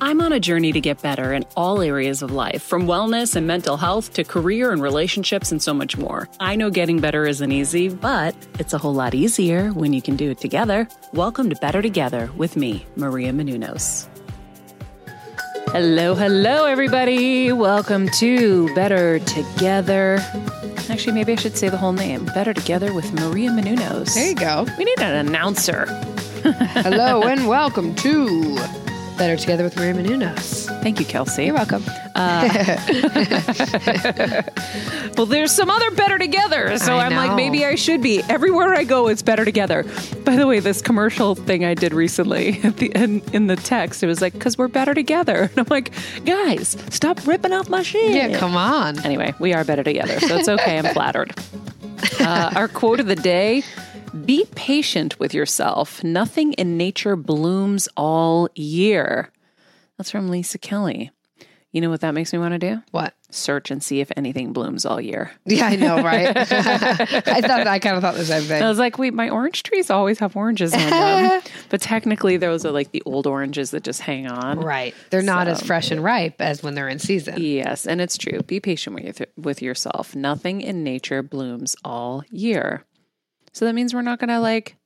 I'm on a journey to get better in all areas of life, from wellness and mental health to career and relationships and so much more. I know getting better isn't easy, but it's a whole lot easier when you can do it together. Welcome to Better Together with me, Maria Menounos. Hello, hello, everybody. Welcome to Better Together. Actually, maybe I should say the whole name Better Together with Maria Menounos. There you go. We need an announcer. Hello and welcome to Better Together with Maria Menounos. Thank you, Kelsey. You're welcome. Well, there's some other better together. So I I'm like, maybe I should be. Everywhere I go, it's better together. By the way, this commercial thing I did recently at the in, in the text, it was like, because we're better together. And I'm like, guys, stop ripping off my shit. Yeah, come on. Anyway, we are better together. So it's okay. I'm flattered. Uh, our quote of the day Be patient with yourself. Nothing in nature blooms all year. That's from Lisa Kelly. You know what that makes me want to do? What? Search and see if anything blooms all year. Yeah, I know, right? I thought I kind of thought the same thing. I was like, wait, my orange trees always have oranges on them. but technically, those are like the old oranges that just hang on. Right. They're not as fresh and ripe as when they're in season. Yes, and it's true. Be patient with, with yourself. Nothing in nature blooms all year. So that means we're not going to like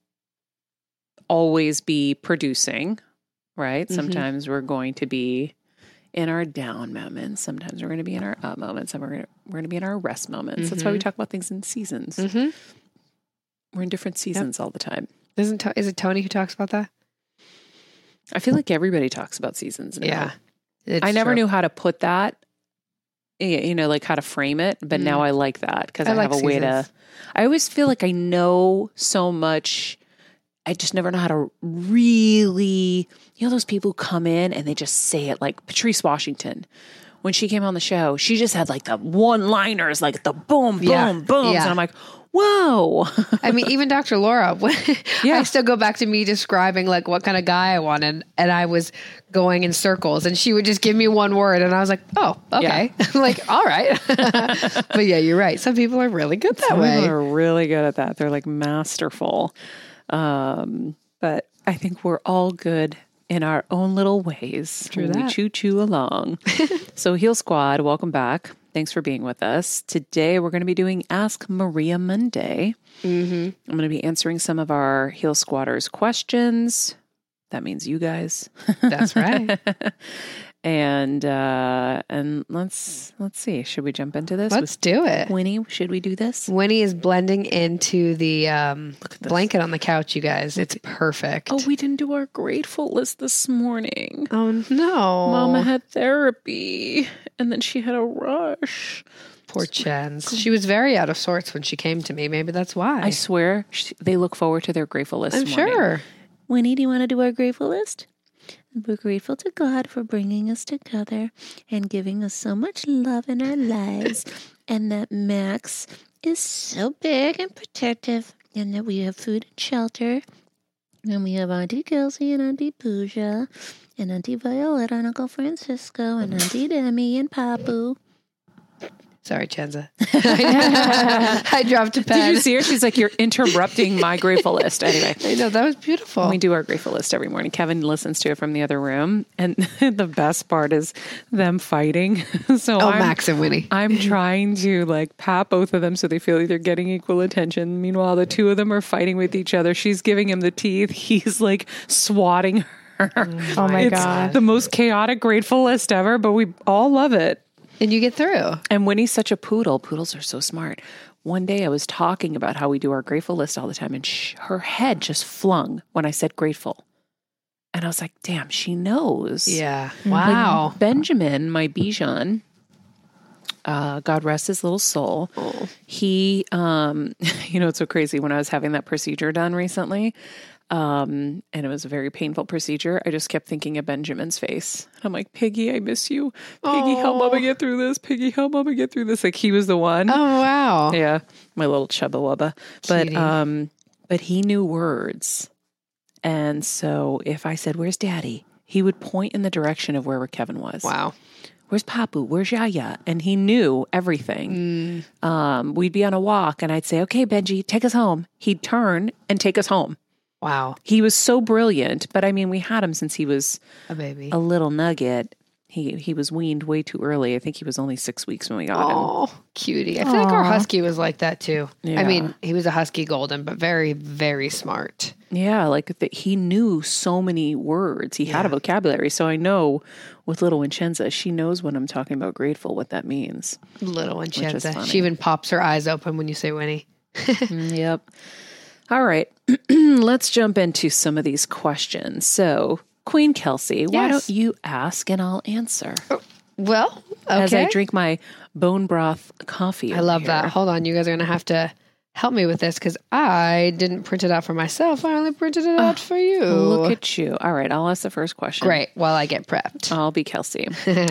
always be producing, right? Mhm. Sometimes we're going to be in our down moments. Sometimes we're going to be in our up moments. And we're going to, we're going to be in our rest moments. That's why we talk about things in seasons. Mm-hmm. We're in different seasons all the time. Isn't is it Tony who talks about that? I feel like everybody talks about seasons. Now. Yeah. I never true. knew how to put that, you know, like how to frame it, but now mm. I like that because I I, like have a way to. I always feel like I know so much. I just never know how to really, you know, those people who come in and they just say it like Patrice Washington. When she came on the show, she just had like the one liners, like the boom, boom, Yeah. booms. Yeah. And I'm like, whoa. I mean, even Dr. Laura, when Yeah. I still go back to me describing like what kind of guy I wanted, and I was going in circles, and she would just give me one word, and I was like, oh, okay, like all right. but yeah, you're right. Some people are really good that way. Some people way. are really good at that. They're like masterful. Um, but I think we're all good in our own little ways. True We that. choo choo along. so, Heal Squad, welcome back. Thanks for being with us. Today, we're going to be doing Ask Maria Monday. Mm-hmm. I'm going to be answering some of our heel Squatters questions. That means you guys. That's right. and uh and let's let's see. Should we jump into this? Let's do it. Winnie, should we do this? Winnie is blending into the um, blanket on the couch, you guys. It's perfect. Oh, we didn't do our grateful list this morning. Oh, no. Mama had therapy and then she had a rush. Poor Chens. She was very out of sorts when she came to me. Maybe that's why. I swear sh- they look forward to their grateful list. I'm morning. sure. Winnie, do you want to do our grateful list? We're grateful to God for bringing us together and giving us so much love in our lives, and that Max is so big and protective, and that we have food and shelter, and we have Auntie Kelsey and Auntie Pooja, and Auntie Violet and Uncle Francisco, and Auntie Demi and Papu. Sorry, Chenza. I dropped a pen. Did you see her? She's like, You're interrupting my grateful list. Anyway. I know that was beautiful. We do our grateful list every morning. Kevin listens to it from the other room. And the best part is them fighting. so oh, I'm, Max and Winnie. I'm trying to like pat both of them so they feel like they're getting equal attention. Meanwhile, the two of them are fighting with each other. She's giving him the teeth. He's like swatting her. Oh my it's God. the most chaotic grateful list ever, but we all love it. And you get through. And Winnie's such a poodle. Poodles are so smart. One day I was talking about how we do our grateful list all the time, and sh- her head just flung when I said grateful. And I was like, damn, she knows. Yeah. Like, Wow. Benjamin, my Bijan, uh, God rest his little soul. Oh. He, um, you know, it's so crazy. When I was having that procedure done recently, um, and it was a very painful procedure, I just kept thinking of Benjamin's face. I'm like, Piggy, I miss you. Piggy, help Oh. mama get through this. Piggy, help mama get through this. Like he was the one. Oh wow. Yeah, my little chubba wubba. But um, but he knew words, and so if I said, "Where's Daddy?" he would point in the direction of where Kevin was. Wow. Where's Papu? Where's Yaya? And he knew everything. Um, we'd be on a walk, and I'd say, "Okay, Benji, take us home." He'd turn and take us home. Wow. He was so brilliant. But I mean, we had him since he was A baby. a little nugget. He he was weaned way too early. I think he was only six weeks when we got him. Oh, cutie. I feel like our husky was like that too. I mean, he was a husky golden, but very, very smart. Yeah, like that he knew so many words. He had a vocabulary. So I know with little Vincenza, she knows when I'm talking about grateful what that means. Little Vincenza. She even pops her eyes open when you say Winnie. Mm, yep. All right. Let's jump into some of these questions. So, Queen Kelsey, why don't you ask and I'll answer Well, okay. as I drink my bone broth coffee? I love here. that. Hold on. You guys are going to have to help me with this because I didn't print it out for myself. I only printed it out ah, for you. Look at you. All right, I'll ask the first question. Great. While I get prepped. I'll be Kelsey.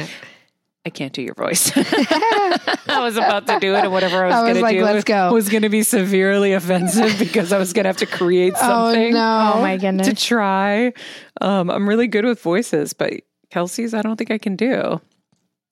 I can't do your voice. I was about to do it, and whatever I was, I was going to like, do let's go. was going to be severely offensive because I was going to have to create something Oh no. oh my goodness! to try. Um, I'm really good with voices, but Kelsey's, I don't think I can do.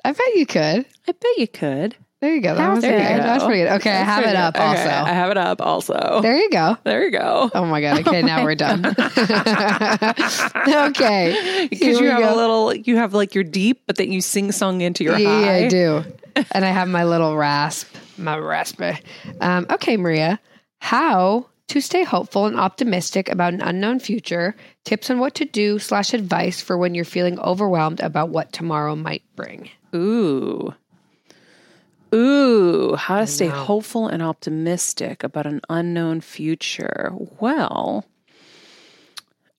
I bet you could. I bet you could. There you go. That was There pretty good. go. That's pretty good. Okay, I have it up Okay, also. I have it up also. There you go. There you go. Oh my god. Okay, now we're done. okay. Because you have go. a little, you have like your deep, but then you sing song into your Yeah, high. I do. And I have my little rasp, my rasper. Um, okay, Maria. How to stay hopeful and optimistic about an unknown future, tips on what to do slash advice for when you're feeling overwhelmed about what tomorrow might bring. Ooh. Ooh, how to stay hopeful and optimistic about an unknown future. Well,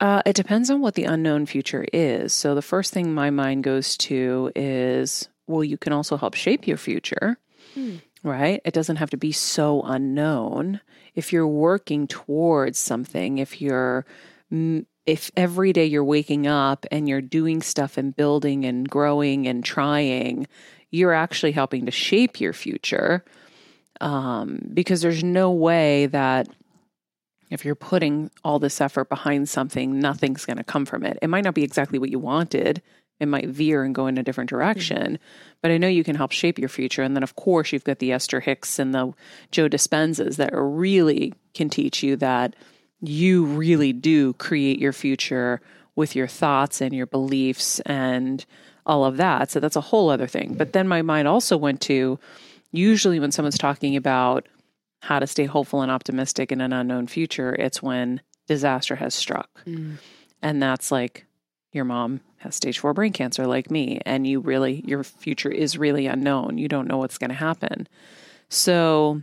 uh, it depends on what the unknown future is. So, the first thing my mind goes to is well, you can also help shape your future, right? It doesn't have to be so unknown. If you're working towards something, if you're if every day you're waking up and you're doing stuff and building and growing and trying, you're actually helping to shape your future. Um, because there's no way that if you're putting all this effort behind something, nothing's going to come from it. It might not be exactly what you wanted. It might veer and go in a different direction, but I know you can help shape your future. And then, of course, you've got the Esther Hicks and the Joe Dispenzas that really can teach you that you really do create your future with your thoughts and your beliefs and all of that. So that's a whole other thing. But then my mind also went to usually when someone's talking about how to stay hopeful and optimistic in an unknown future, it's when disaster has struck. Mm. And that's like your mom has stage four brain cancer, like me, and you really, your future is really unknown. You don't know what's going to happen. So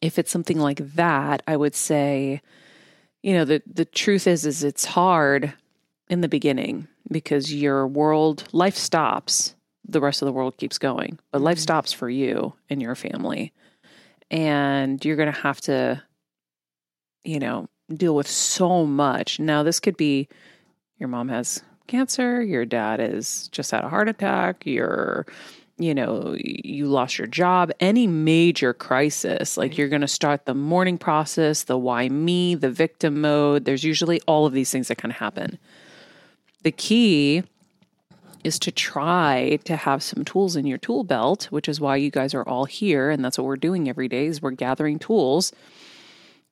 if it's something like that, I would say, you know, the, the truth is, is it's hard in the beginning because your world, life stops. The rest of the world keeps going, but life mm-hmm. stops for you and your family. And you're going to have to you know deal with so much. Now this could be your mom has cancer your dad is just had a heart attack you're you know you lost your job any major crisis like you're going to start the mourning process the why me the victim mode. There's usually all of these things that kind of happen the key is to try to have some tools in your tool belt, which is why you guys are all here. And that's what we're doing every day is we're gathering tools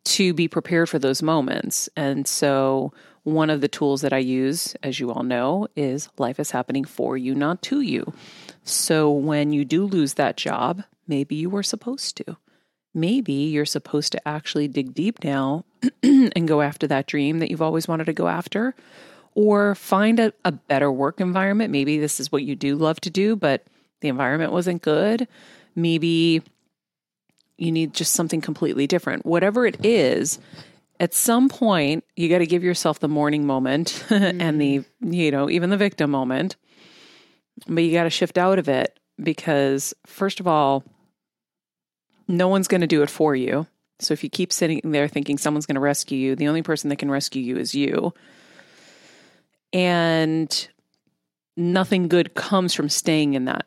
to be prepared for those moments. And so one of the tools that I use, as you all know, is life is happening for you, not to you. So when you do lose that job, maybe you were supposed to. Maybe you're supposed to actually dig deep now and go after that dream that you've always wanted to go after, or find a, a better work environment. Maybe this is what you do love to do, but the environment wasn't good. Maybe you need just something completely different. Whatever it is, at some point, you got to give yourself the mourning moment and the, you know, even the victim moment. But you got to shift out of it because, first of all, no one's going to do it for you. So if you keep sitting there thinking someone's going to rescue you, the only person that can rescue you is you. And nothing good comes from staying in that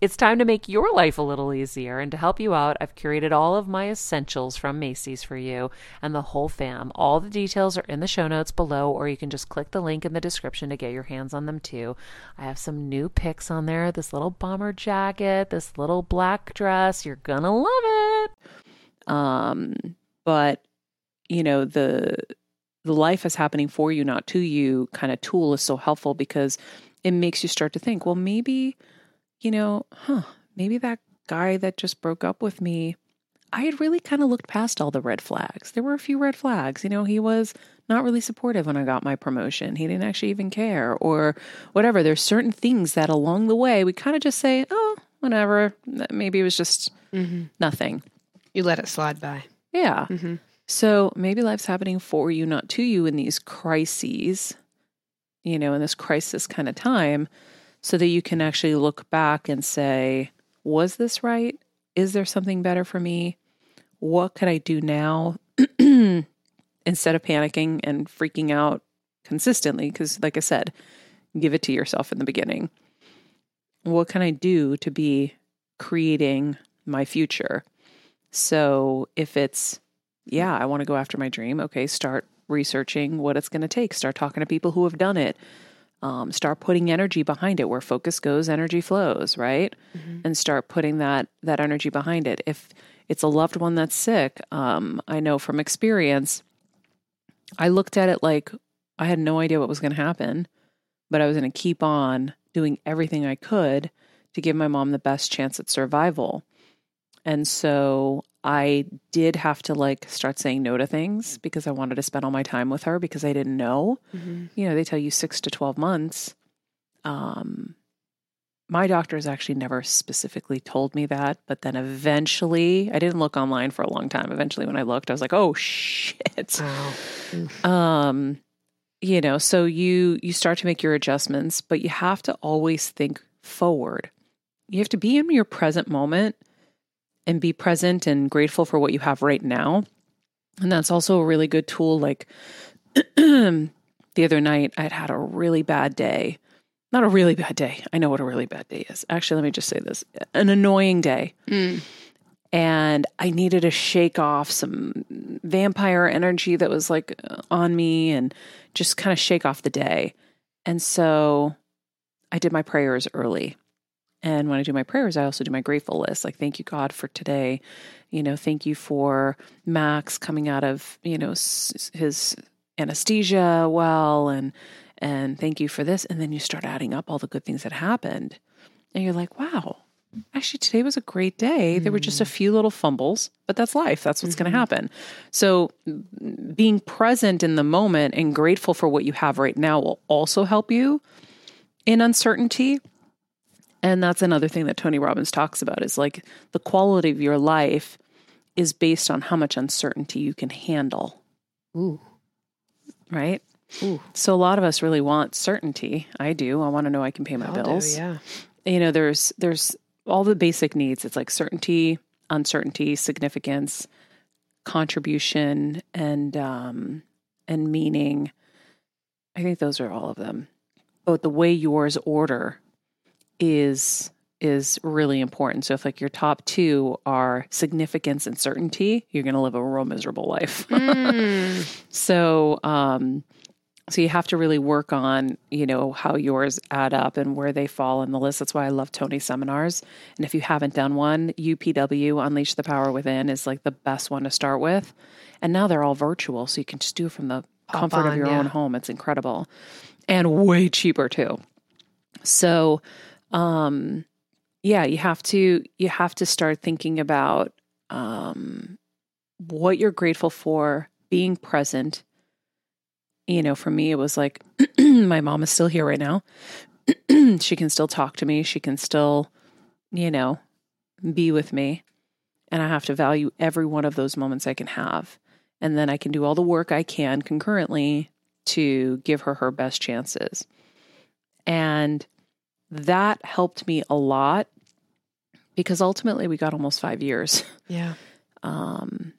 it's time to make your life a little easier. And to help you out, I've curated all of my essentials from Macy's for you and the whole fam. All the details are in the show notes below, or you can just click the link in the description to get your hands on them too. I have some new picks on there this little bomber jacket, this little black dress. You're gonna love it. Um, but you know, the the life is happening for you, not to you kind of tool is so helpful because it makes you start to think, well, maybe you know, huh, maybe that guy that just broke up with me, I had really kind of looked past all the red flags. There were a few red flags. You know, he was not really supportive when I got my promotion. He didn't actually even care or whatever. There's certain things that along the way we kind of just say, oh, whatever. Maybe it was just mm-hmm. nothing. You let it slide by. Yeah. Mm-hmm. So maybe life's happening for you, not to you in these crises, you know, in this crisis kind of time, so that you can actually look back and say, was this right? Is there something better for me? What could I do now instead of panicking and freaking out consistently? Because, like I said, give it to yourself in the beginning. What can I do to be creating my future? So if it's, yeah, I want to go after my dream, okay, start researching what it's going to take. Start talking to people who have done it. Um, start putting energy behind it. Where focus goes, energy flows, right? And start putting that that energy behind it. If it's a loved one that's sick, um, I know from experience, I looked at it like I had no idea what was going to happen, but I was going to keep on doing everything I could to give my mom the best chance at survival. And so I did have to like start saying no to things because I wanted to spend all my time with her because I didn't know. You know, they tell you six to 12 months. Um, my doctors actually never specifically told me that, but then eventually, I didn't look online for a long time. Eventually, when I looked, I was like, "Oh shit!" um you know so you you start to make your adjustments but you have to always think forward you have to be in your present moment and be present and grateful for what you have right now. And that's also a really good tool like the other night i'd had a really bad day. Not a really bad day. I know what a really bad day is. Actually let me just say this. An annoying day. Mm. And I needed to shake off some vampire energy that was like on me and just kind of shake off the day. And so I did my prayers early. And when I do my prayers, I also do my grateful list. Like, thank you, God, for today. You know, thank you for Max coming out of, you know, s- his anesthesia well. And, and thank you for this. And then you start adding up all the good things that happened. And you're like, wow, actually today was a great day. There were just a few little fumbles, but that's life. That's what's going to happen. So mm, being present in the moment and grateful for what you have right now will also help you in uncertainty. And that's another thing that Tony Robbins talks about is like the quality of your life is based on how much uncertainty you can handle, Ooh. right? Ooh. So a lot of us really want certainty. I do. I want to know I can pay my I'll do, bills. yeah. You know, there's there's all the basic needs. It's like certainty, uncertainty, significance, contribution, and um and meaning. I think those are all of them. But the way yours order is is really important. So if like your top two are significance and certainty, you're going to live a real miserable life. Mm. So, um, so you have to really work on, you know, how yours add up and where they fall in the list. That's why I love Tony seminars. And if you haven't done one, UPW Unleash the Power Within is like the best one to start with. And now they're all virtual, so you can just do it from the Pop comfort of your yeah. own home. It's incredible and way cheaper too. So, um, yeah, you have to you have to start thinking about um, what you're grateful for, being present. You know, for me, it was like my mom is still here right now. she can still talk to me. She can still, you know, be with me. And I have to value every one of those moments I can have. And then I can do all the work I can concurrently to give her her best chances. And that helped me a lot because ultimately we got almost five years. Yeah. Um,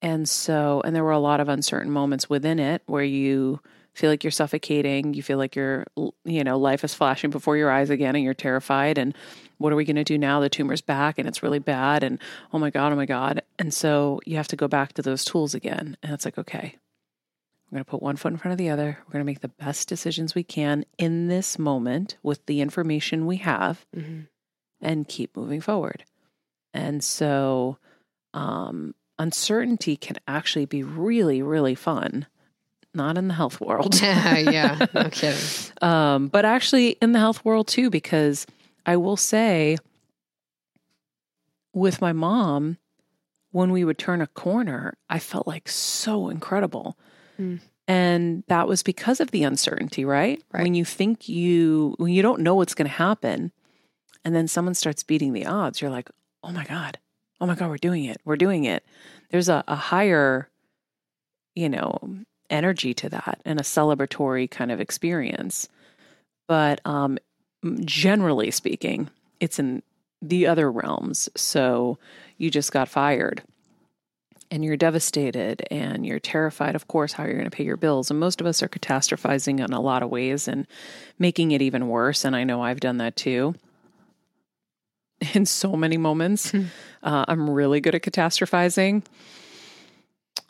and so, and there were a lot of uncertain moments within it where you feel like you're suffocating. You feel like your, you know, life is flashing before your eyes again and you're terrified. And what are we going to do now? The tumor's back and it's really bad. And oh my God, oh my God. And so you have to go back to those tools again. And it's like, okay, we're going to put one foot in front of the other. We're going to make the best decisions we can in this moment with the information we have hmm and keep moving forward. And so, um, uncertainty can actually be really, really fun. Not in the health world, yeah. No kidding. um, but actually in the health world too, because I will say, with my mom, when we would turn a corner, I felt like so incredible. Hmm. And that was because of the uncertainty, right? Right. When you think you, when you don't know what's going to happen, and then someone starts beating the odds, you're like, oh my God, oh my God, we're doing it. We're doing it. There's a, a higher, you know, energy to that and a celebratory kind of experience. But um, generally speaking, it's in the other realms. So you just got fired and you're devastated and you're terrified, of course, how you're going to pay your bills. And most of us are catastrophizing in a lot of ways and making it even worse. And I know I've done that too in so many moments. Hmm. Uh, I'm really good at catastrophizing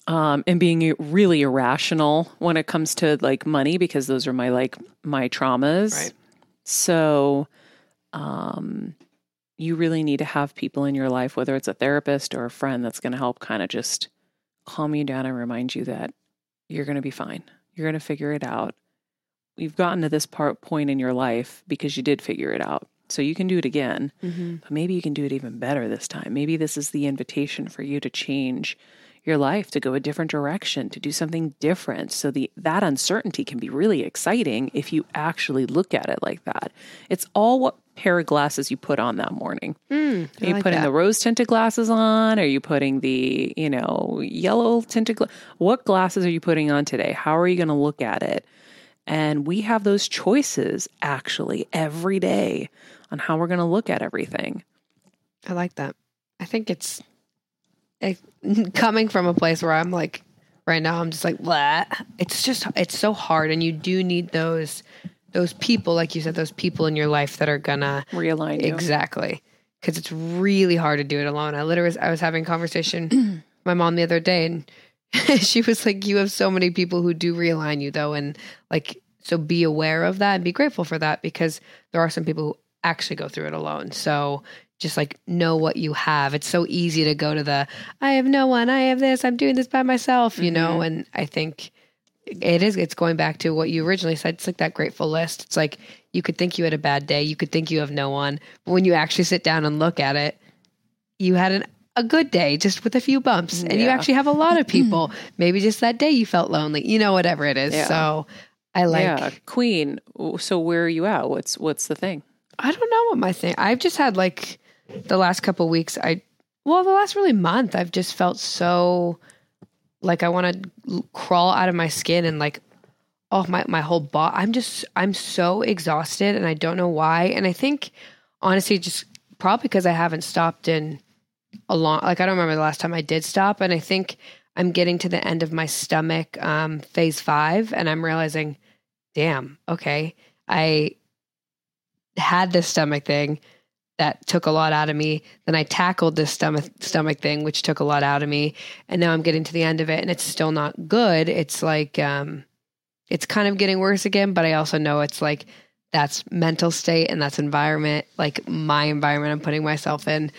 um, and being really irrational when it comes to like money because those are my like my traumas. Right. So, um, you really need to have people in your life, whether it's a therapist or a friend, that's going to help kind of just calm you down and remind you that you're going to be fine. You're going to figure it out. You've gotten to this part point in your life because you did figure it out. So you can do it again, hmm but maybe you can do it even better this time. Maybe this is the invitation for you to change your life, to go a different direction, to do something different. So the that uncertainty can be really exciting if you actually look at it like that. It's all what pair of glasses you put on that morning. Mm, Are you putting the rose tinted glasses on? Are you putting the, you know, yellow tinted gla- what glasses are you putting on today? How are you going to look at it? And we have those choices actually every day on how we're going to look at everything. I like that. I think it's it, coming from a place where I'm like, right now, I'm just like, blah. It's just, it's so hard. And you do need those, those people, like you said, those people in your life that are gonna, Realign you. exactly. Cause it's really hard to do it alone. I literally, I was having a conversation with my mom the other day and she was like, you have so many people who do realign you though. And like, so be aware of that and be grateful for that because there are some people who actually go through it alone. So just like know what you have. It's so easy to go to the I have no one, I have this, I'm doing this by myself, you know, mm-hmm. and I think it is it's going back to what you originally said it's like that grateful list it's like you could think you had a bad day you could think you have no one but when you actually sit down and look at it you had an, a good day just with a few bumps and you actually have a lot of people maybe just that day you felt lonely you know whatever it is Yeah. so i like yeah, Queen. So where are you at? What's what's the thing? I don't know what my thing. I've just had like the last couple weeks. I well, the last really month, I've just felt so like I want to crawl out of my skin and like oh my my whole body. I'm just I'm so exhausted and I don't know why. And I think honestly, just probably because I haven't stopped in a long. Like I don't remember the last time I did stop, and I think I'm getting to the end of my stomach um, phase five, and I'm realizing, damn, okay, I had this stomach thing that took a lot out of me. Then I tackled this stomach stomach thing, which took a lot out of me. And now I'm getting to the end of it and it's still not good. It's like um it's kind of getting worse again, but I also know it's like that's mental state and that's environment, like my environment I'm putting myself in.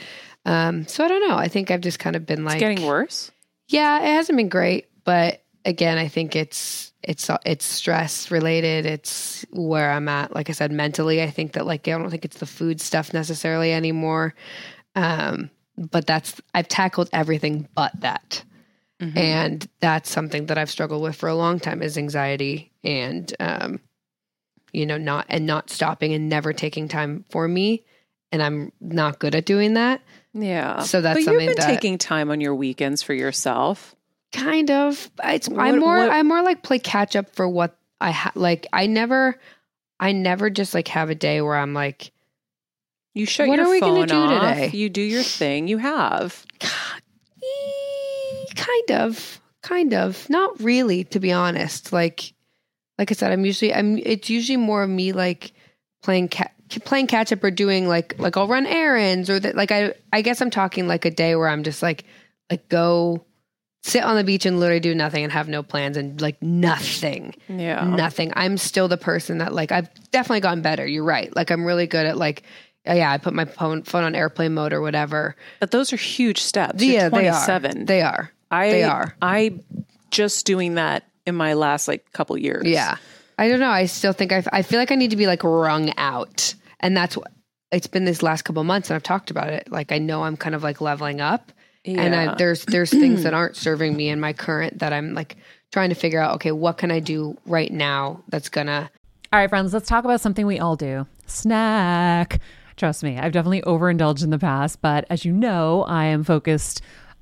Um so I don't know. I think I've just kind of been like It's getting worse. yeah, it hasn't been great, but again, I think it's it's it's stress related. It's where I'm at. Like I said, mentally, I think that like I don't think it's the food stuff necessarily anymore. Um, but that's I've tackled everything but that, Mhm. and that's something that I've struggled with for a long time is anxiety and um, you know not and not stopping and never taking time for me, and I'm not good at doing that. yeah. So that's but you've been that- taking time on your weekends for yourself. Kind of it's What- i'm more what- i'm more like play catch up for what i ha- like i never i never just like have a day where i'm like You shut What your are we phone gonna do off. today? You do your thing. You have. "Eh, kind of kind of not really to be honest like like i said i'm usually i'm it's usually more of me like playing ca- playing catch up or doing like like i'll run errands or that like i i guess i'm talking like a day where i'm just like like go sit on the beach and literally do nothing and have no plans and like nothing Yeah. nothing. I'm still the person that like I've definitely gotten better. You're right. Like I'm really good at like yeah, I put my phone phone on airplane mode or whatever. But those are huge steps. yeah, You're they are. 27. They are. I, they are. I just doing that in my last like couple years. Yeah. I don't know. I still think I I feel like I need to be like wrung out. And that's what it's been this last couple months and I've talked about it. Like I know I'm kind of like leveling up and I, there's there's things that aren't serving me in my current that I'm like trying to figure out okay, what can I do right now that's to All right, friends, let's talk about something we all do snack. Trust me, I've definitely overindulged in the past, but as you know, I am focused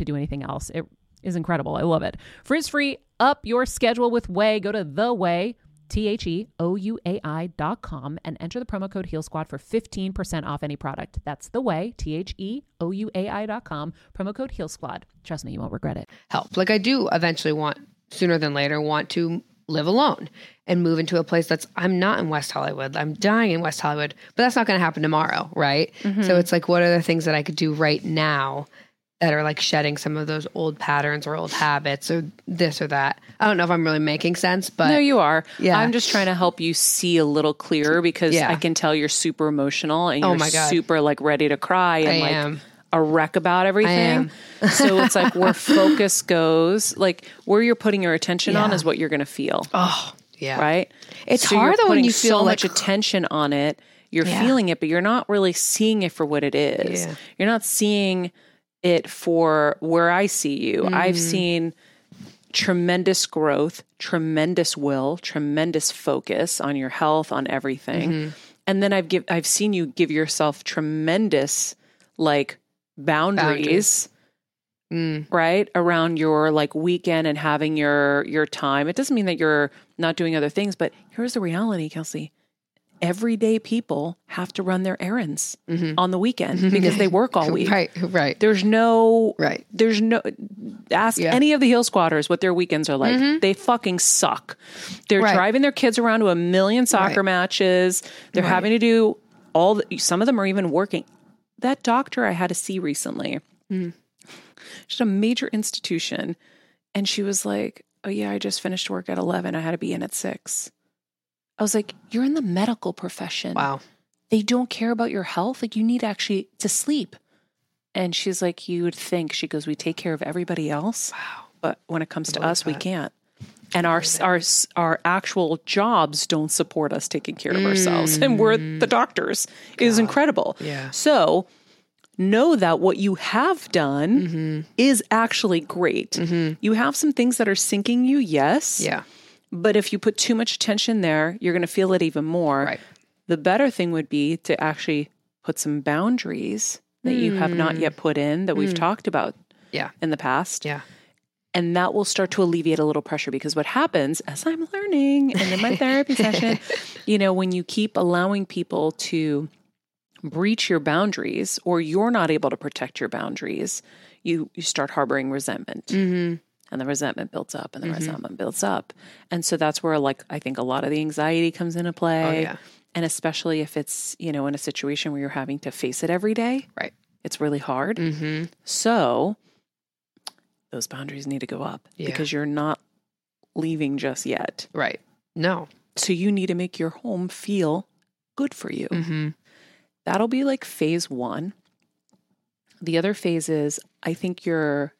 to do anything else. It is incredible. I love it. Frizz free, up your schedule with OUAI. Go to the Way. T H E O U A I dot com and enter the promo code Heal Squad for 15% off any product. That's the way, T H E O U A I dot com, promo code Heal Squad. Trust me, you won't regret it. help. Like I do eventually want sooner than later want to live alone and move into a place that's I'm not in West Hollywood. I'm dying in West Hollywood, but that's not going to happen tomorrow, right? Mm-hmm. So it's like what are the things that I could do right now that are like shedding some of those old patterns or old habits or this or that. I don't know if I'm really making sense, but No, you are. Yeah. I'm just trying to help you see a little clearer because Yeah. I can tell you're super emotional and Oh you're my God. super like ready to cry and I like am. a wreck about everything. so it's like where focus goes, like where you're putting your attention on is what you're going to feel, oh, yeah. right? It's So you're hard though when you feel so like much attention on it. You're Yeah. feeling it, but you're not really seeing it for what it is. Yeah. You're not seeing it for where I see you. I've Mm. seen tremendous growth, tremendous will, tremendous focus on your health, on everything. Mm-hmm. And then I've give I've seen you give yourself tremendous like boundaries, Mm. right? Around your like weekend and having your your time. It doesn't mean that you're not doing other things, but here's the reality, Kelsey. Everyday people have to run their errands on the weekend because they work all week. Mm-hmm. Right, right. There's no Right. There's no ask Yeah. Mm-hmm. any of the hill squatters what their weekends are like. They fucking suck. They're Right. driving their kids around to a million soccer Right. matches. They're Right. having to do all the, some of them are even working. That doctor I had to see recently. Mm. Just a major institution and she was like, "Oh yeah, I just finished work at 11. I had to be in at 6." I was like, "You're in the medical profession Wow. they don't care about your health. Like you need actually to sleep. And she's like, you would think. She goes, we take care of everybody else, Wow. but when it comes to us, we can't. And our our our actual jobs don't support us taking care of ourselves, and we're the doctors. It is incredible. Yeah. So know that what you have done is actually great. You have some things that are sinking you, yes. Yeah. But if you put too much attention there, you're going to feel it even more. Right. The better thing would be to actually put some boundaries that you have not yet put in that we've talked about Yeah. in the past. Yeah. And that will start to alleviate a little pressure because what happens as I'm learning and in my therapy session, you know, when you keep allowing people to breach your boundaries or you're not able to protect your boundaries, you you start harboring resentment. Mm-hmm. And the resentment builds up and the resentment builds up. And so that's where like I think a lot of the anxiety comes into play. Oh, yeah. And especially if it's, you know, in a situation where you're having to face it every day, Right. it's really hard. Mm-hmm. So those boundaries need to go up Yeah. because you're not leaving just yet. Right. No. So you need to make your home feel good for you. Mm-hmm. That'll be like phase 1. The other phase is I think you're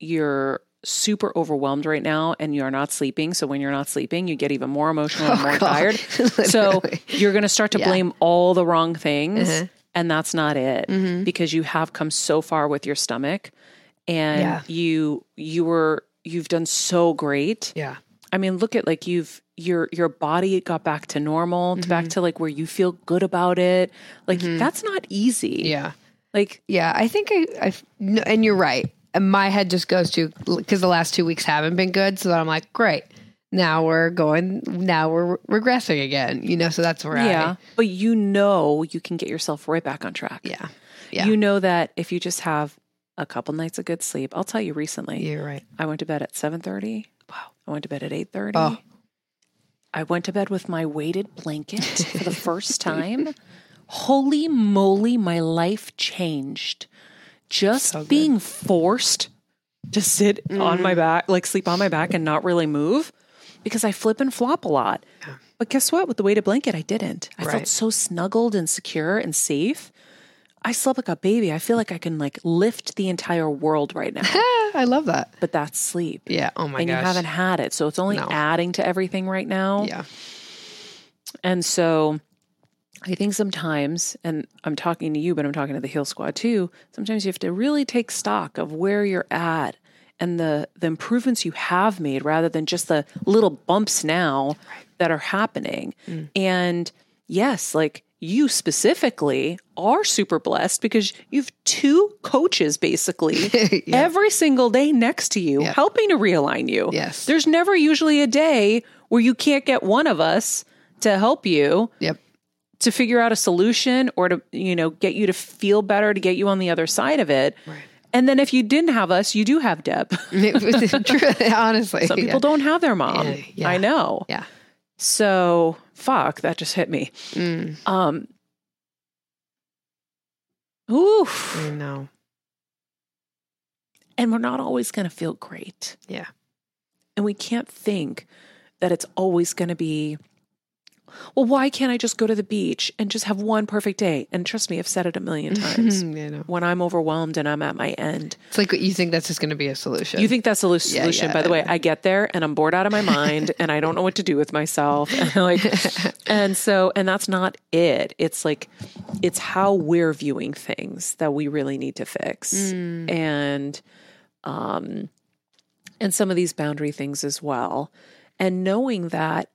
you're super overwhelmed right now and you're not sleeping. So when you're not sleeping, you get even more emotional and Oh, more tired. So you're going to start to Yeah. blame all the wrong things. Uh-huh. And that's not it Mhm. because you have come so far with your stomach and Yeah. you you were you've done so great. Yeah. I mean, look at like you've your your body got back to normal, Mm-hmm. back to like where you feel good about it. Like that's not easy. Yeah. Like Yeah. I think I, I, and you're right. And my head just goes to, because the last two weeks haven't been good. So I'm like, great. Now we're going, now we're regressing again, you know? So that's where yeah, but you know you can get yourself right back on track. Yeah. Yeah. You know that if you just have a couple nights of good sleep. I'll tell you recently. You're right. I went to bed at 7:30. Wow. I went to bed at 8:30. Oh. I went to bed with my weighted blanket for the first time. Holy moly, my life changed. Just So being forced to sit on Mm. my back, like sleep on my back and not really move because I flip and flop a lot. But guess what? With the weighted blanket, I didn't. I felt so snuggled and secure and safe. I slept like a baby. I feel like I can like lift the entire world right now. I love that. but that's sleep. Yeah. Oh my and gosh. you haven't had it. So it's only No. adding to everything right now. yeah. And so I think sometimes, and I'm talking to you, but I'm talking to the Heal Squad too, sometimes you have to really take stock of where you're at and the, the improvements you have made rather than just the little bumps now that are happening. Mm. And yes, like you specifically are super blessed because you have two coaches basically Yeah. every single day next to you Yeah. helping to realign you. Yes. There's never usually a day where you can't get one of us to help you Yep. To figure out a solution or to you know get you to feel better to get you on the other side of it Right. And then if you didn't have us, you do have Deb. Honestly. Some yeah. people don't have their mom. Yeah, yeah. I know. Yeah. So fuck, that just hit me. Mm, Um Oof. I know. And we're not always gonna feel great. Yeah. And we can't think that it's always gonna be well, why can't I just go to the beach and just have one perfect day? And trust me, I've said it a million times. know. when I'm overwhelmed and I'm at my end. It's like you think that's just going to be a solution. You think that's the Yeah, solution. yeah, By the way. I get there and I'm bored out of my mind and I don't know what to do with myself. And like and so and that's not it. It's like it's how we're viewing things that we really need to fix. Mm. And um and some of these boundary things as well. And knowing that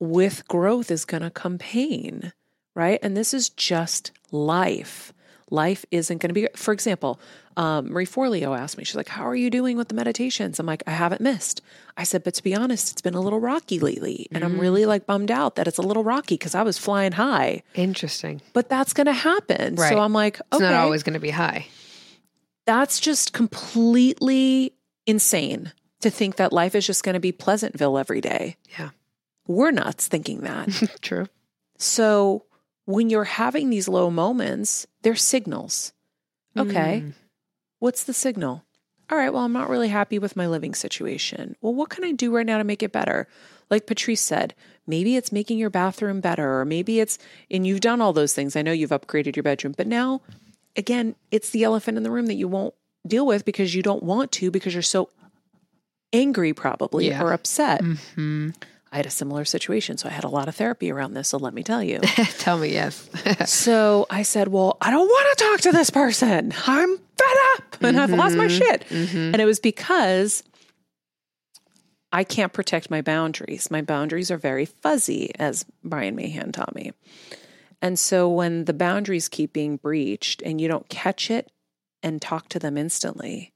with growth is going to come pain, right? And this is just life. Life isn't going to be, for example, um, Marie Forleo asked me, she's like, How are you doing with the meditations? I'm like, I haven't missed. I said, But to be honest, it's been a little rocky lately. And I'm really like bummed out that it's a little rocky because I was flying high. Interesting. But that's going to happen. Right. So I'm like, okay. It's not always going to be high. that's just completely insane to think that life is just going to be Pleasantville every day. Yeah. We're nuts thinking that. True. So when you're having these low moments, they're signals. Okay. Mm. What's the signal? All right, well, I'm not really happy with my living situation. Well, what can I do right now to make it better? Like Patrice said, maybe it's making your bathroom better, or maybe it's, and you've done all those things. I know you've upgraded your bedroom, but now, again, it's the elephant in the room that you won't deal with because you don't want to because you're so angry, probably, Yeah. or upset. Mhm. I had a similar situation. So I had a lot of therapy around this. So let me tell you. Tell me yes. so I said, Well, I don't want to talk to this person. I'm fed up and I've lost my mm-hmm. shit. Mm-hmm. And it was because I can't protect my boundaries. My boundaries are very fuzzy, as Brian Mahan taught me. And so when the boundaries keep being breached and you don't catch it and talk to them instantly,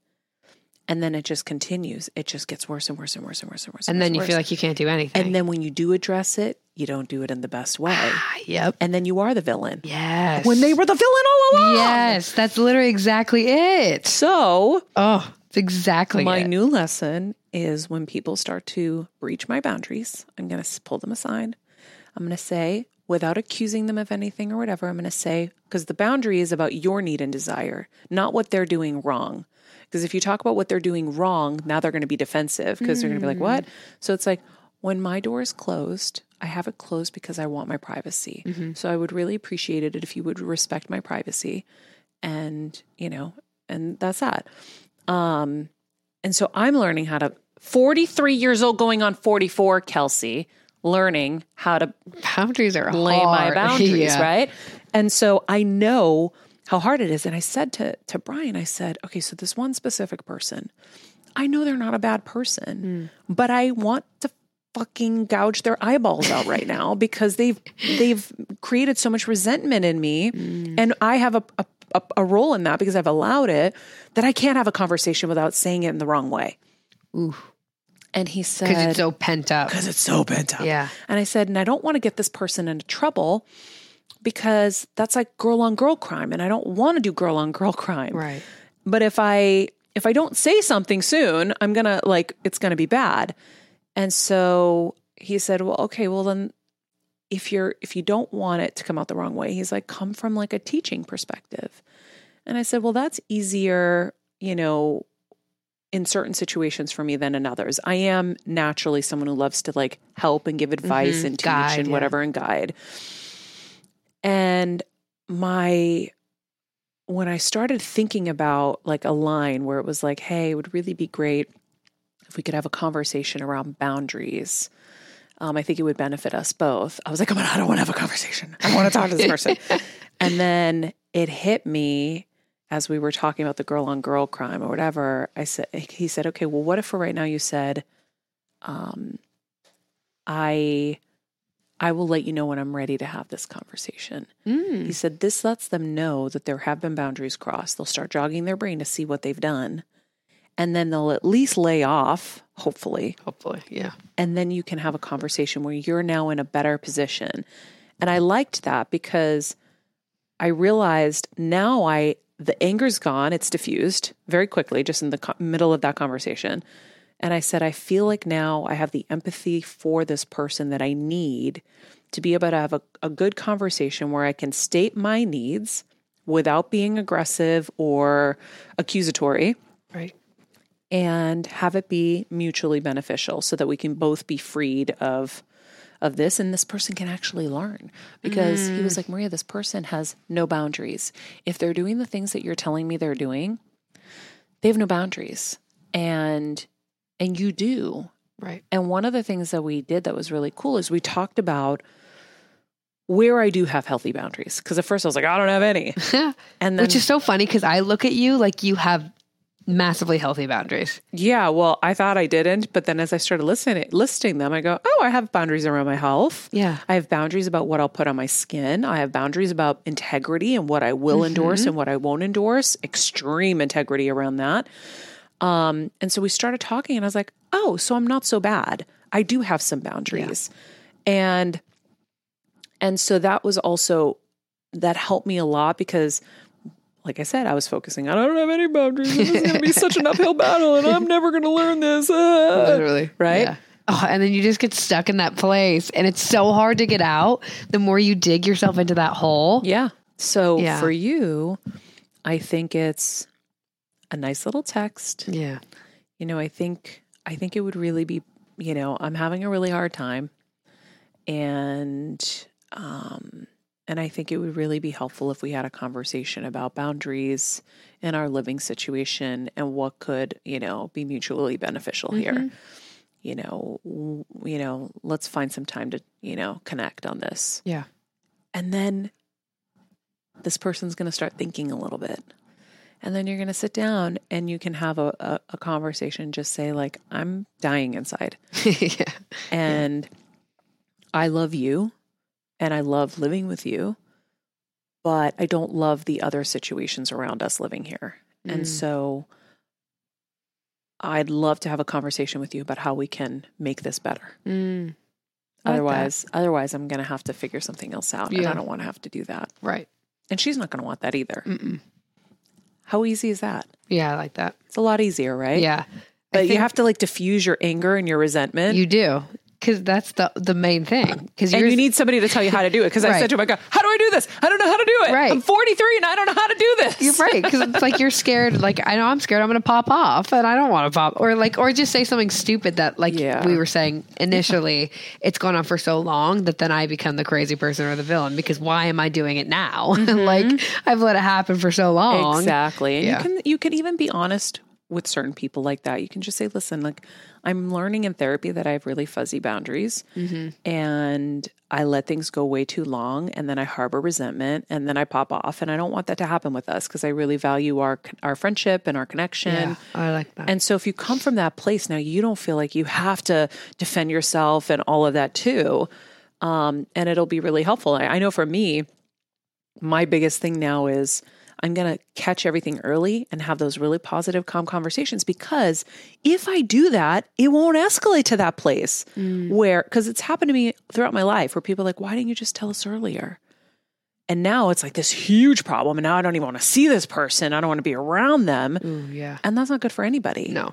and then it just continues, it just gets worse and worse and worse and worse and worse. and then you worse. feel like you can't do anything. and then when you do address it, you don't do it in the best way. Ah, yep. And then you are the villain. Yes. When they were the villain all along. Yes, that's literally exactly it. So Oh, it's exactly my it. new lesson is when people start to breach my boundaries, I'm going to pull them aside. I'm going to say, without accusing them of anything or whatever, I'm going to say, because the boundary is about your need and desire, not what they're doing wrong. Because if you talk about what they're doing wrong, now they're going to be defensive because they're going to be like, what? So it's like, when my door is closed, I have it closed because I want my privacy. So I would really appreciate it if you would respect my privacy. And, you know, and that's that. Um, and so I'm learning how to 43 years old going on 44, Kelsey, learning how to boundaries are lay my boundaries, Yeah. right? And so I know how hard it is. And I said to to Brian, I said, okay, so this one specific person, I know they're not a bad person, mm. but I want to fucking gouge their eyeballs out right now because they've they've created so much resentment in me, mm. and I have a, a a a role in that because I've allowed it that I can't have a conversation without saying it in the wrong way. Ooh, And he said, because it's so pent up. because it's so pent up. Yeah. And I said, and I don't want to get this person into trouble because that's like girl on girl crime. And I don't want to do girl on girl crime. Right. But if I if I don't say something soon, I'm gonna like it's gonna be bad. And so he said, Well, okay, well then if you're if you don't want it to come out the wrong way, he's like, come from like a teaching perspective. And I said, Well, that's easier, you know, in certain situations for me than in others. I am naturally someone who loves to like help and give advice Mhm. and teach Guide, and yeah. whatever and guide. And my when I started thinking about like a line where it was like, hey, it would really be great if we could have a conversation around boundaries. Um, I think it would benefit us both. I was like, oh, I don't want to have a conversation. I want to talk to this person. and then it hit me as we were talking about the girl on girl crime or whatever. I said, he said, okay, well, what if for right now you said, um, I, I will let you know when I'm ready to have this conversation. Mm. He said, This lets them know that there have been boundaries crossed. They'll start jogging their brain to see what they've done. And then they'll at least lay off, hopefully. Hopefully, yeah. And then you can have a conversation where you're now in a better position. And I liked that because I realized now I the anger's gone, it's diffused very quickly, just in the co- middle of that conversation. And I said, I feel like now I have the empathy for this person that I need to be able to have a, a good conversation where I can state my needs without being aggressive or accusatory Right. and have it be mutually beneficial so that we can both be freed of of this and this person can actually learn. Because he was mm. like maria this person has no boundaries. If they're doing the things that you're telling me they're doing they have no boundaries. And and you do Right. and one of the things that we did that was really cool is we talked about where I do have healthy boundaries. Because at first I was like, I don't have any. And then, Which is so funny because I look at you like you have massively healthy boundaries. yeah, well, I thought I didn't. But then as I started listening, listing them, I go, oh, I have boundaries around my health. Yeah. I have boundaries about what I'll put on my skin. I have boundaries about integrity and what I will mm-hmm. endorse and what I won't endorse. Extreme integrity around that. Um, and so we started talking, and I was like, oh, so I'm not so bad. I do have some boundaries. And and so that was also that helped me a lot because like I said, I was focusing on I don't have any boundaries. This is gonna be such an uphill battle and I'm never gonna learn this. Ah. Literally. Right? Yeah. Oh, and then you just get stuck in that place and it's so hard to get out the more you dig yourself into that hole. Yeah. So Yeah. for you, I think it's a nice little text. Yeah. You know, I think I think it would really be, you know, I'm having a really hard time and um and I think it would really be helpful if we had a conversation about boundaries in our living situation and what could, you know, be mutually beneficial here. You know, w- you know, let's find some time to, you know, connect on this. Yeah. And then this person's going to start thinking a little bit. And then you're going to sit down and you can have a, a, a conversation, just say, like, I'm dying inside. yeah. And I love you and I love living with you, but I don't love the other situations around us living here. And Mm. so I'd love to have a conversation with you about how we can make this better. Mm. Like that. Otherwise, otherwise I'm going to have to figure something else out and I don't want to have to do that. Right. And she's not going to want that either. Mm-mm. How easy is that? Yeah, I like that. It's a lot easier, right? Yeah. But you have to like diffuse your anger and your resentment. You do. Because that's the the main thing. Because you need somebody to tell you how to do it. Because I said to my God, how do I do this? I don't know how to do it. Right. I'm 43 and I don't know how to do this. You're right because it's like you're scared. Like I know I'm scared. I'm going to pop off, and I don't want to pop, or like, or just say something stupid that, like Yeah. we were saying initially, it's gone on for so long that then I become the crazy person or the villain because why am I doing it now? Mm-hmm. like I've let it happen for so long. Exactly. And Yeah. you can you can even be honest with certain people like that. You can just say, listen, like I'm learning in therapy that I have really fuzzy boundaries and I let things go way too long and then I harbor resentment and then I pop off and I don't want that to happen with us because I really value our our friendship and our connection. Yeah, I like that. And so if you come from that place now, you don't feel like you have to defend yourself and all of that too. Um, and it'll be really helpful. I, I know for me, my biggest thing now is I'm going to catch everything early and have those really positive, calm conversations because if I do that, it won't escalate to that place mm. where, because it's happened to me throughout my life where people are like, why didn't you just tell us earlier? And now it's like this huge problem. And now I don't even want to see this person. I don't want to be around them. Ooh, yeah. And that's not good for anybody. No.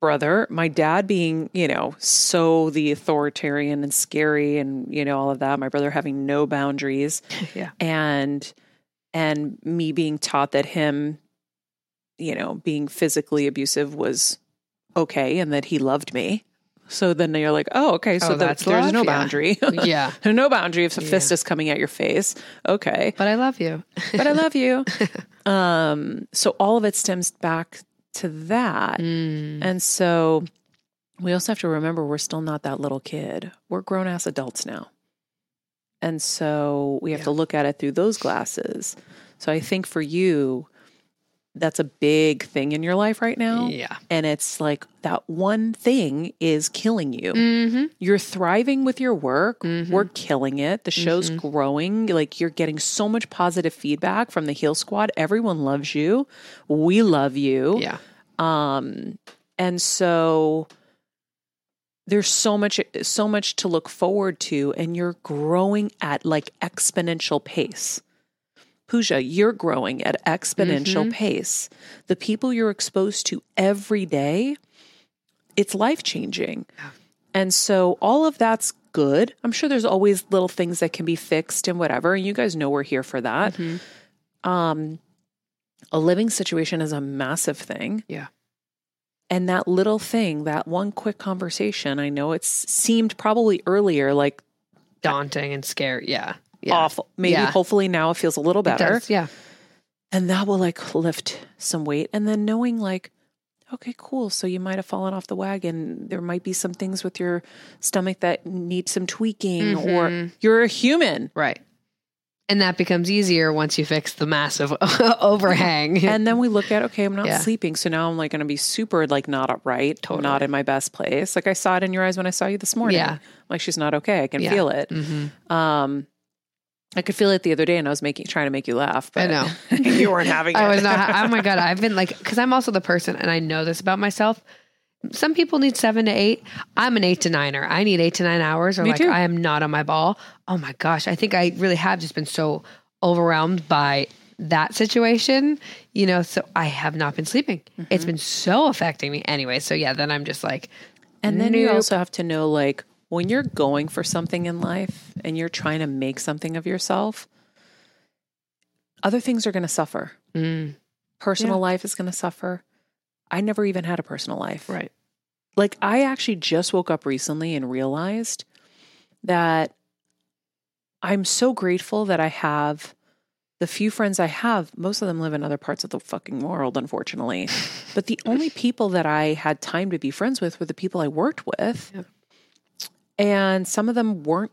brother, my dad being, you know, so the authoritarian and scary and, you know, all of that, my brother having no boundaries Yeah. and and me being taught that him, you know, being physically abusive was okay and that he loved me. So then you're like, oh, okay, so Oh, the- that's there's love? no boundary. Yeah. There's no boundary if a Yeah. fist is coming at your face. Okay But I love you. but I love you. um, so all of it stems back to that. Mm. And so we also have to remember we're still not that little kid. We're grown ass adults now. And so we have Yeah. to look at it through those glasses. So I think for you, that's a big thing in your life right now. Yeah. And it's like that one thing is killing you. Mm-hmm. You're thriving with your work. Mhm. We're killing it. The show's Mhm. growing. Like you're getting so much positive feedback from the Heal Squad. Everyone loves you. We love you. Yeah. Um and so there's so much so much to look forward to and you're growing at like exponential pace. Pooja, you're growing at exponential Mhm. pace. The people you're exposed to every day, it's life changing. Yeah. And so all of that's good. I'm sure there's always little things that can be fixed and whatever. And you guys know we're here for that. Mhm. Um, a living situation is a massive thing. Yeah. And that little thing, that one quick conversation, I know it's seemed probably earlier like Daunting and scary. Yeah. Yeah. awful. Maybe Yeah. hopefully now it feels a little It better. Yeah. And that will like lift some weight. And then knowing like, okay, cool. So you might have fallen off the wagon. There might be some things with your stomach that need some tweaking, or Mhm. you're a human. Right. And that becomes easier once you fix the massive overhang. And then we look at, okay, I'm not Yeah. sleeping. So now I'm like going to be super like not upright, Totally. not in my best place. Like I saw it in your eyes when I saw you this morning. Yeah. Like she's not okay. I can Yeah. feel it. Mhm. Um, I could feel it the other day and I was making, trying to make you laugh. I But know. you weren't having it. I was not. Oh my god, I've been like, because I'm also the person, and I know this about myself. Some people need seven to eight. I'm an eight to niner. I need eight to nine hours, or Me like too. I am not on my ball. Oh my gosh, I think I really have just been so overwhelmed by that situation. You know, so I have not been sleeping. It's been so affecting me anyway. So yeah, then I'm just like, And then you also have to know like when you're going for something in life and you're trying to make something of yourself, other things are going to suffer. mm, Personal Yeah. life is going to suffer. I never even had a personal life. right, Like I actually just woke up recently and realized that I'm so grateful that I have the few friends I have, most of them live in other parts of the fucking world, unfortunately. but the only people that I had time to be friends with were the people I worked with. Yep. And some of them weren't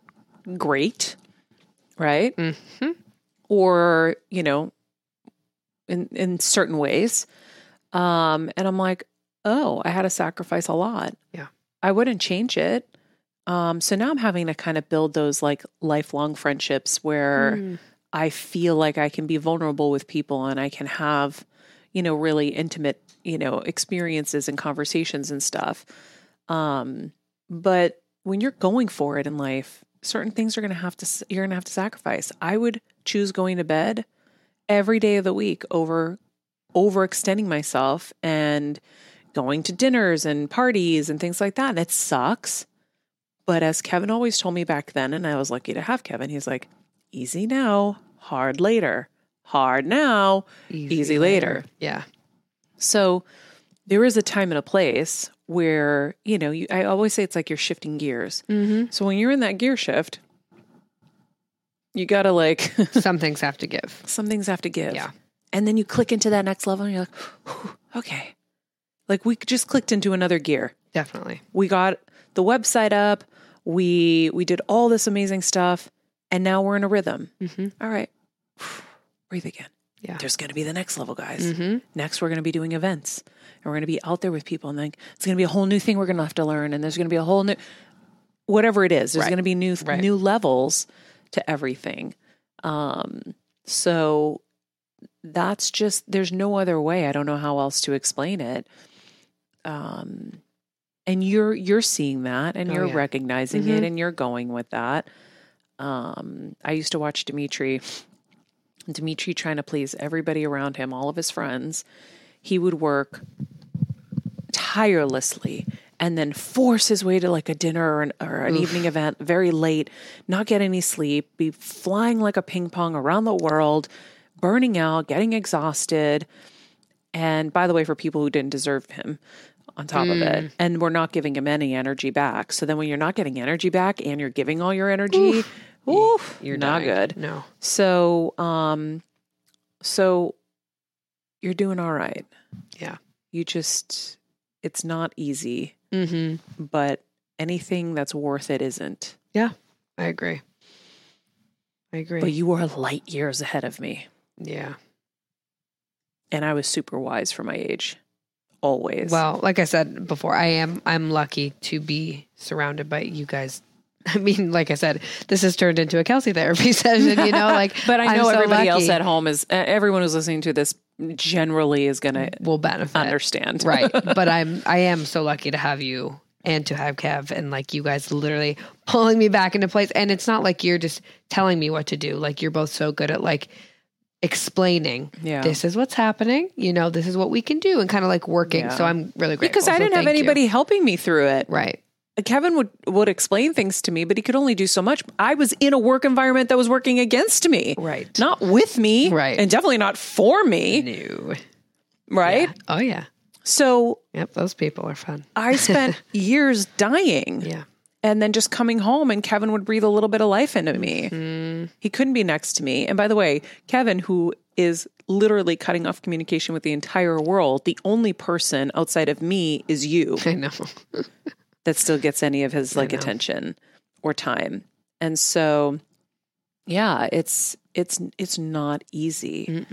great, right? hmm Or, you know, in in certain ways. Um, and I'm like, oh, I had to sacrifice a lot. Yeah. I wouldn't change it. Um, so now I'm having to kind of build those like lifelong friendships where Mm. I feel like I can be vulnerable with people and I can have, you know, really intimate, you know, experiences and conversations and stuff. Um, but when you're going for it in life, certain things are going to have to, you're going to have to sacrifice. I would choose going to bed every day of the week over overextending myself and going to dinners and parties and things like that. And it sucks. But as Kevin always told me back then, and I was lucky to have Kevin, he's like, easy now, hard later. Hard now, Easy later. Yeah, so there is a time and a place where, you know, you, I always say it's like you're shifting gears. mm-hmm. So when you're in that gear shift, you got to like, some things have to give. some things have to give. Yeah. And then you click into that next level and you're like, okay. Like we just clicked into another gear. Definitely. We got the website up. We we did all this amazing stuff and now we're in a rhythm. Mm-hmm. All right. Breathe again. Yeah. There's going to be the next level, guys. Mm-hmm. Next, we're going to be doing events and we're going to be out there with people. And then it's going to be a whole new thing we're going to have to learn. And there's going to be a whole new, whatever it is, there's Right. going to be new, Right. new levels to everything. Um, so that's just, there's no other way. I don't know how else to explain it. Um, and you're, you're seeing that and Oh, you're yeah. recognizing Mhm. it and you're going with that. Um, I used to watch Dimitri Dimitri trying to please everybody around him, all of his friends. He would work tirelessly and then force his way to like a dinner or an, or an evening event very late, not get any sleep, be flying like a ping pong around the world, burning out, getting exhausted. And by the way, for people who didn't deserve him on top of it, and we're not giving him any energy back. So then when you're not getting energy back and you're giving all your energy, oof, You're not dying. good. No. So, um, so you're doing all right. Yeah. You just, it's not easy, Mm-hmm. but anything that's worth it isn't. Yeah, I agree. I agree. But you are light years ahead of me, yeah. and I was super wise for my age, always. Well, like I said before, I am I'm lucky to be surrounded by you guys. I mean, like I said, this has turned into a Kelsey therapy session, you know, like but I know so everybody else at home is, uh, everyone who's listening to this generally is going to will benefit. understand. right. But I'm I am so lucky to have you and to have Kev and like you guys literally pulling me back into place. And it's not like you're just telling me what to do. Like you're both so good at like explaining Yeah. this is what's happening, you know, this is what we can do and kind of like working. Yeah. So I'm really grateful. Because I didn't have thank you. anybody helping me through it. Right. Kevin would would explain things to me, but he could only do so much. I was in a work environment that was working against me, Right. Not with me, Right. And definitely not for me, No. right? Oh yeah. So Yep, those people are fun. I spent years dying, Yeah. And then just coming home, and Kevin would breathe a little bit of life into me. Mm-hmm. He couldn't be next to me. And by the way, Kevin, who is literally cutting off communication with the entire world, the only person outside of me is you. I know. that still gets any of his like attention or time. And so yeah, it's it's it's not easy.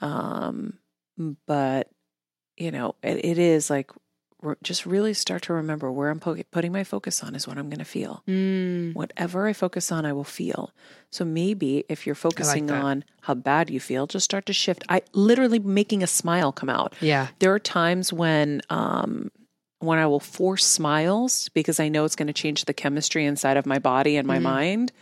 Um but you know, it, it is like re- just really start to remember where I'm po- putting my focus on is what I'm going to feel. Mm. Whatever I focus on, I will feel. So maybe if you're focusing that. on how bad you feel, just start to shift. I literally making a smile come out Yeah. there are times when um when I will force smiles because I know it's going to change the chemistry inside of my body and my Mhm. mind.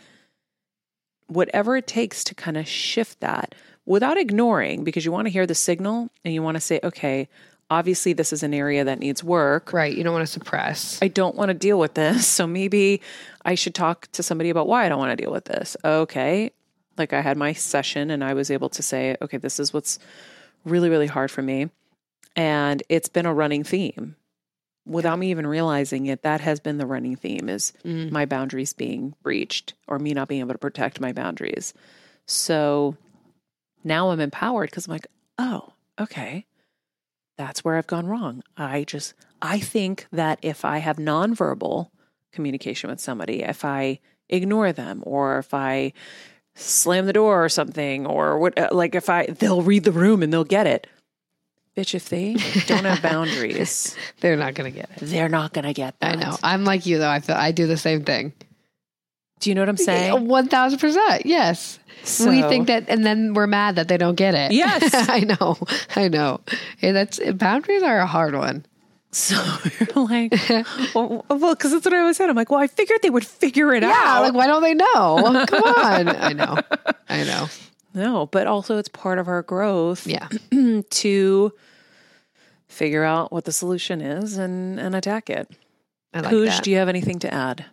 Whatever it takes to kind of shift that without ignoring, because you want to hear the signal and you want to say, okay, obviously this is an area that needs work. Right. You don't want to suppress. I don't want to deal with this. So maybe I should talk to somebody about why I don't want to deal with this. Okay. Like I had my session and I was able to say, okay, this is what's really, really hard for me. And it's been a running theme without me even realizing it. That has been the running theme is Mm. my boundaries being breached or me not being able to protect my boundaries. So now I'm empowered because I'm like, oh, okay. That's where I've gone wrong. I just, I think that if I have nonverbal communication with somebody, if I ignore them or if I slam the door or something, or what, uh, like if I, they'll read the room and they'll get it. Bitch, if they don't have boundaries, They're not going to get it. they're not going to get that. I know. I'm like you though. I feel I do the same thing. Do you know what I'm saying? One thousand percent. Yes. we think that, and then we're mad that they don't get it. Yes. I know. I know. That's boundaries are a hard one. So you're like, well, because that's what I always said. I'm like, well, I figured they would figure it out. Yeah. out. Like, why don't they know? Come on. I know. I know. no, but also it's part of our growth Yeah. to figure out what the solution is and and attack it. I like do you have anything to add?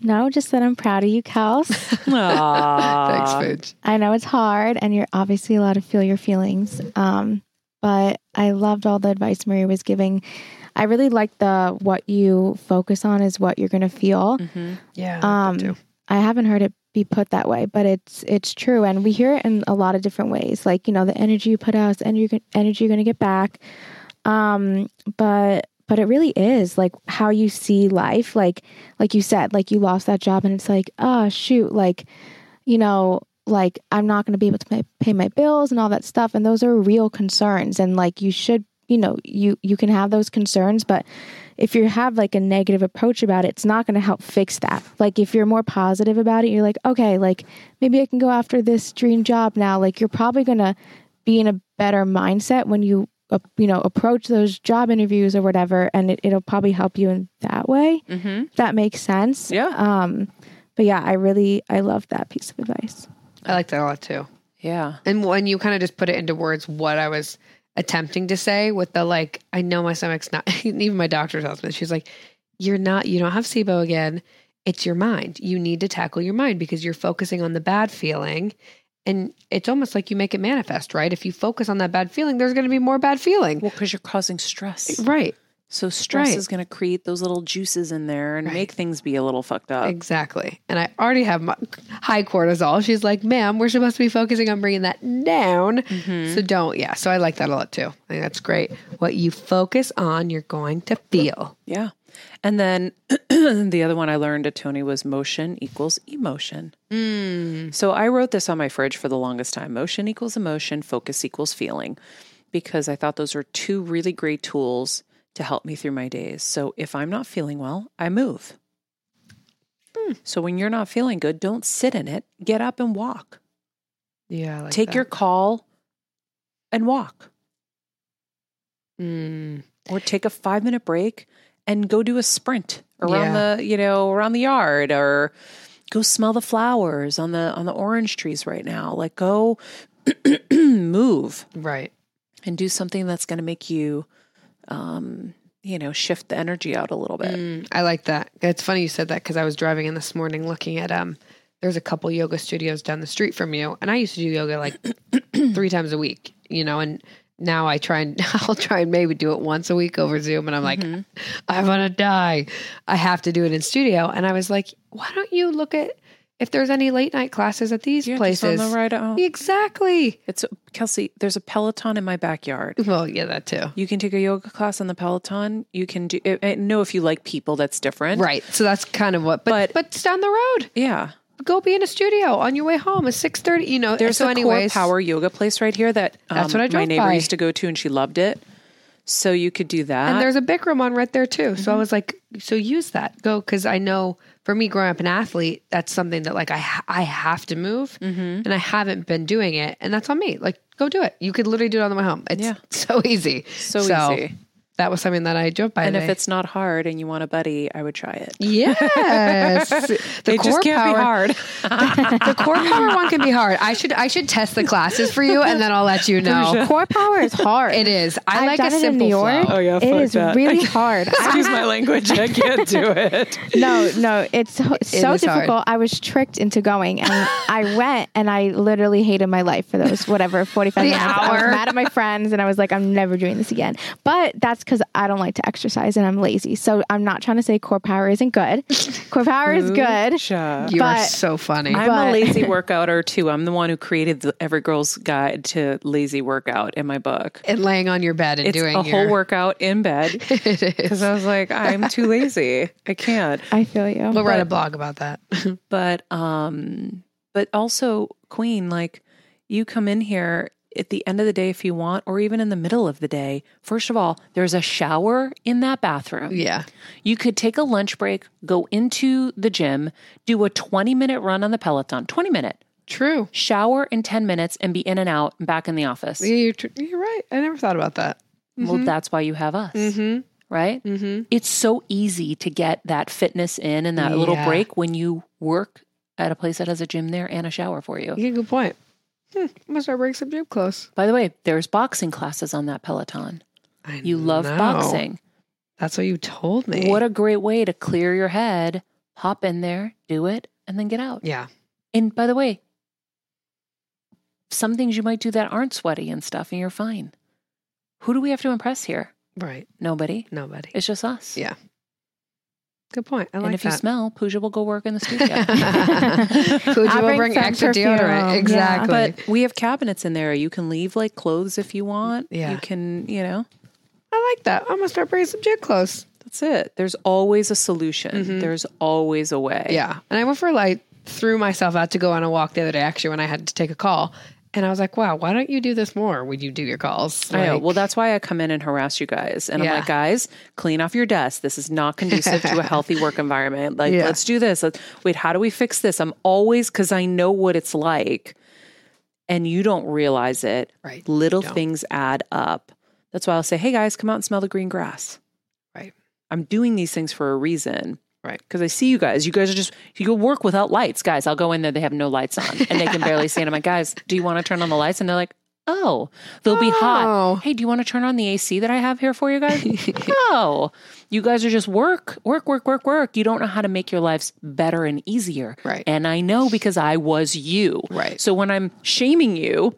No, just that I'm proud of you, Kels. Thanks, Thanks, I know it's hard and you're obviously allowed to feel your feelings. Um, but I loved all the advice Maria was giving. I really like the what you focus on is what you're going to feel. hmm Yeah. I Um, too. I haven't heard it be put that way, but it's it's true, and we hear it in a lot of different ways. Like you know, the energy you put out, is energy energy you're going to get back. Um, but but it really is like how you see life. Like like you said, like you lost that job, and it's like, oh shoot, like you know, like I'm not going to be able to pay, pay my bills and all that stuff, and those are real concerns. And like you should, you know, you you can have those concerns, but if you have like a negative approach about it, it's not going to help fix that. Like if you're more positive about it, you're like, okay, like maybe I can go after this dream job now. Like you're probably going to be in a better mindset when you uh, you know approach those job interviews or whatever and it, it'll probably help you in that way hmm that makes sense Yeah. um but yeah i really i love that piece of advice I like that a lot too. Yeah. And when you kind of just put it into words, what I was attempting to say with the like, I know my stomach's not, even my doctor tells me, she's like, you're not, you don't have SIBO again. It's your mind. You need to tackle your mind because you're focusing on the bad feeling. And it's almost like you make it manifest, right? If you focus on that bad feeling, there's going to be more bad feeling. Well, because you're causing stress. Right. So stress Right. is going to create those little juices in there and Right. make things be a little fucked up. Exactly. And I already have my high cortisol. She's like, ma'am, we're supposed to be focusing on bringing that down. Mm-hmm. So don't. Yeah. So I like that a lot too. I think that's great. What you focus on, you're going to feel. Yeah. And then the other one I learned at Tony was motion equals emotion. So I wrote this on my fridge for the longest time motion equals emotion, focus equals feeling, because I thought those were two really great tools to help me through my days. So if I'm not feeling well, I move. So when you're not feeling good, don't sit in it. Get up and walk. Yeah. Like Take that. your call and walk. Mm, or take a five minute break and go do a sprint around Yeah. the you know around the yard or go smell the flowers on the on the orange trees right now like go move right. and do something that's going to make you um you know shift the energy out a little bit Mm, I like that. It's funny you said that because I was driving in this morning looking at um. There's a couple yoga studios down the street from you, and I used to do yoga like three times a week. You know, and now I try and I'll try and maybe do it once a week over Zoom, and I'm like, mm-hmm. I want to die. I have to do it in studio, and I was like, why don't you look at if there's any late night classes at these places? on the out. Exactly. it's kelsey there's a peloton in my backyard Well, yeah, that too. you can take a yoga class on the peloton you can do I know if you like people that's different Right. So that's kind of what. But But- but, it's down the road. yeah Go be in a studio on your way home. It's six thirty. You know. There's so a anyways, core power yoga place right here that um, That's what I my neighbor by. used to go to, and she loved it. So you could do that. And there's a Bikram on right there too. Mm-hmm. So I was like, so use that. Go because I know for me growing up an athlete, that's something that like I I have to move, Mm-hmm. and I haven't been doing it, and that's on me. Like go do it. You could literally do it on the way home. It's Yeah. so easy. so, easy. That was something that I drove by. And if today. it's not hard and you want a buddy, I would try it. yes, the it just can't power, be hard. The core power one can be hard. I should I should test the classes for you, and then I'll let you know. Core power is hard. It is. I I've like done a it in simple New York. flow. Oh, yeah, it fuck is that. really hard. I- Excuse my language. I can't do it. no, no, it's so, so is hard. difficult. I was tricked into going, and I went, and I literally hated my life for those whatever forty five The minutes. I was hour. mad at my friends, and I was like, I'm never doing this again. But that's because I don't like to exercise, and I'm lazy. So I'm not trying to say core power isn't good. core power is good. Sure. You are so funny. I'm But- a lazy workouter too. I'm the one who created the Every Girl's Guide to Lazy Workout in my book. and laying on your bed and It's doing a your, whole workout in bed because I was like, I'm too lazy. I can't. I feel you. We'll write a blog about that. but um but also queen like you come in here at the end of the day if you want or even in the middle of the day first of all there's a shower in that bathroom yeah. you could take a lunch break go into the gym do a 20 minute run on the peloton 20 minute True. shower in 10 minutes and be in and out and back in the office Yeah, You're, tr- you're right. I never thought about that. well that's why you have us Mm-hmm. right Mm-hmm. it's so easy to get that fitness in and that little break when you work at a place that has a gym there and a shower for you Yeah, good point. Hmm. I'm gonna start bringing some gym clothes. By the way, there's boxing classes on that Peloton. I You love know. boxing. That's what you told me. What a great way to clear your head. Hop in there, do it, and then get out. yeah. And by the way, some things you might do that aren't sweaty and stuff, and you're fine. Who do we have to impress here? Right. Nobody. Nobody. It's just us. Yeah. Good point. I like and if you smell, Pooja will go work in the studio. Fuji I'll will bring bring some extra perfume, deodorant. yeah. Exactly. but we have cabinets in there. You can leave like clothes if you want. Yeah. You can, you know, I like that. I'm gonna start bringing some gym clothes. that's it. There's always a solution. Mm-hmm. There's always a way. Yeah. And I went for like threw myself out to go on a walk the other day actually when I had to take a call. And I was like, wow, why don't you do this more when you do your calls? I know. Well, that's why I come in and harass you guys. And Yeah. I'm like, guys, clean off your desk. This is not conducive to a healthy work environment. Like, Yeah. let's do this. Let's, wait, how do we fix this? I'm always, because I know what it's like and you don't realize it. Right. Little things add up. That's why I'll say, hey, guys, come out and smell the green grass. Right. I'm doing these things for a reason. Right. Because I see you guys. You guys are just, you go work without lights. Guys, I'll go in there. They have no lights on and they can barely see And I'm like, guys, do you want to turn on the lights? And they're like, Oh, they'll be hot. Oh. Hey, do you want to turn on the AC that I have here for you guys? no. You guys are just work, work, work, work, work. You don't know how to make your lives better and easier. Right. And I know because I was you. Right. So when I'm shaming you,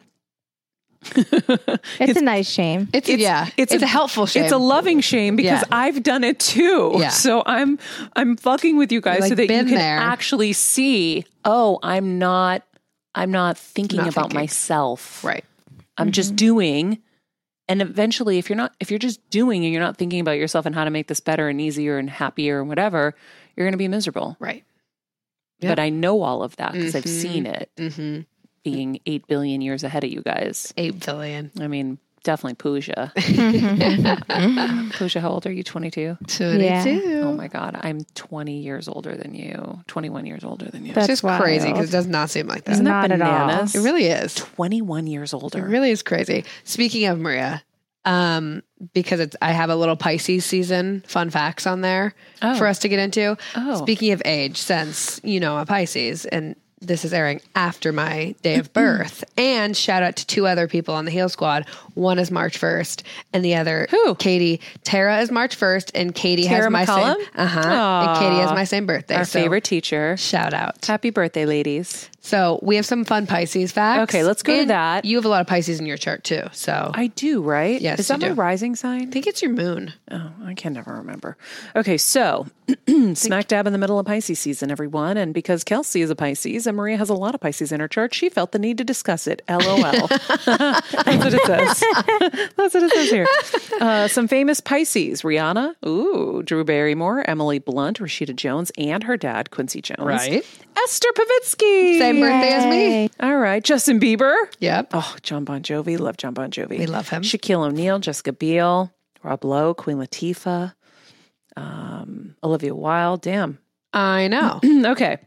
It's, a nice shame. It's, yeah, it's, a, helpful shame. It's a loving shame because Yeah. I've done it too. Yeah. So I'm I'm fucking with you guys Like, so that you can there. actually see, oh, I'm not I'm not thinking Not about thinking. myself. right. I'm just doing. And eventually if you're not if you're just doing and you're not thinking about yourself and how to make this better and easier and happier and whatever, you're going to be miserable. Right. Yep. But I know all of that because I've Mhm. seen it Mm-hmm. Being 8 billion years ahead of you guys. Eight billion. I mean, definitely Pooja. Pooja, how old are you? 22? Twenty-two. Oh my God, I'm 20 years older than you, 21 years older than you. That's It's just crazy because it does not seem like that. Isn't that Not at all. bananas? It really is. 21 years It older. really is crazy. Speaking of Maria, um, because it's I have a little Pisces season fun facts on there Oh. for us to get into. Oh. Speaking of age, since you know a Pisces and this is airing after my day of birth. and shout out to two other people on the Heal Squad. One is March 1st, and the other, Who? Katie. Tara is March 1st, and Katie Tara has my McCollum? same. Uh huh. And Katie has my same birthday. Our so favorite teacher. Shout out. Happy birthday, ladies. So we have some fun Pisces facts. Okay, let's go to that. You have a lot of Pisces in your chart too. So I do, right? Yes, Is that my do. rising sign? I think it's your moon. Oh, I can never remember. Okay, so smack dab in the middle of Pisces season, everyone. And because Kelsey is a Pisces and Maria has a lot of Pisces in her chart, she felt the need to discuss it. LOL. That's what it says. That's what it says here. Uh, some famous Pisces Rihanna, ooh, Drew Barrymore, Emily Blunt, Rashida Jones, and her dad, Quincy Jones. Right. Esther Povitsky. Same birthday as me. All right. Justin Bieber. Yep. Oh, John Bon Jovi. Love John Bon Jovi. We love him. Shaquille O'Neal, Jessica Biel, Rob Lowe, Queen Latifah, um, Olivia Wilde. Damn. I know. okay.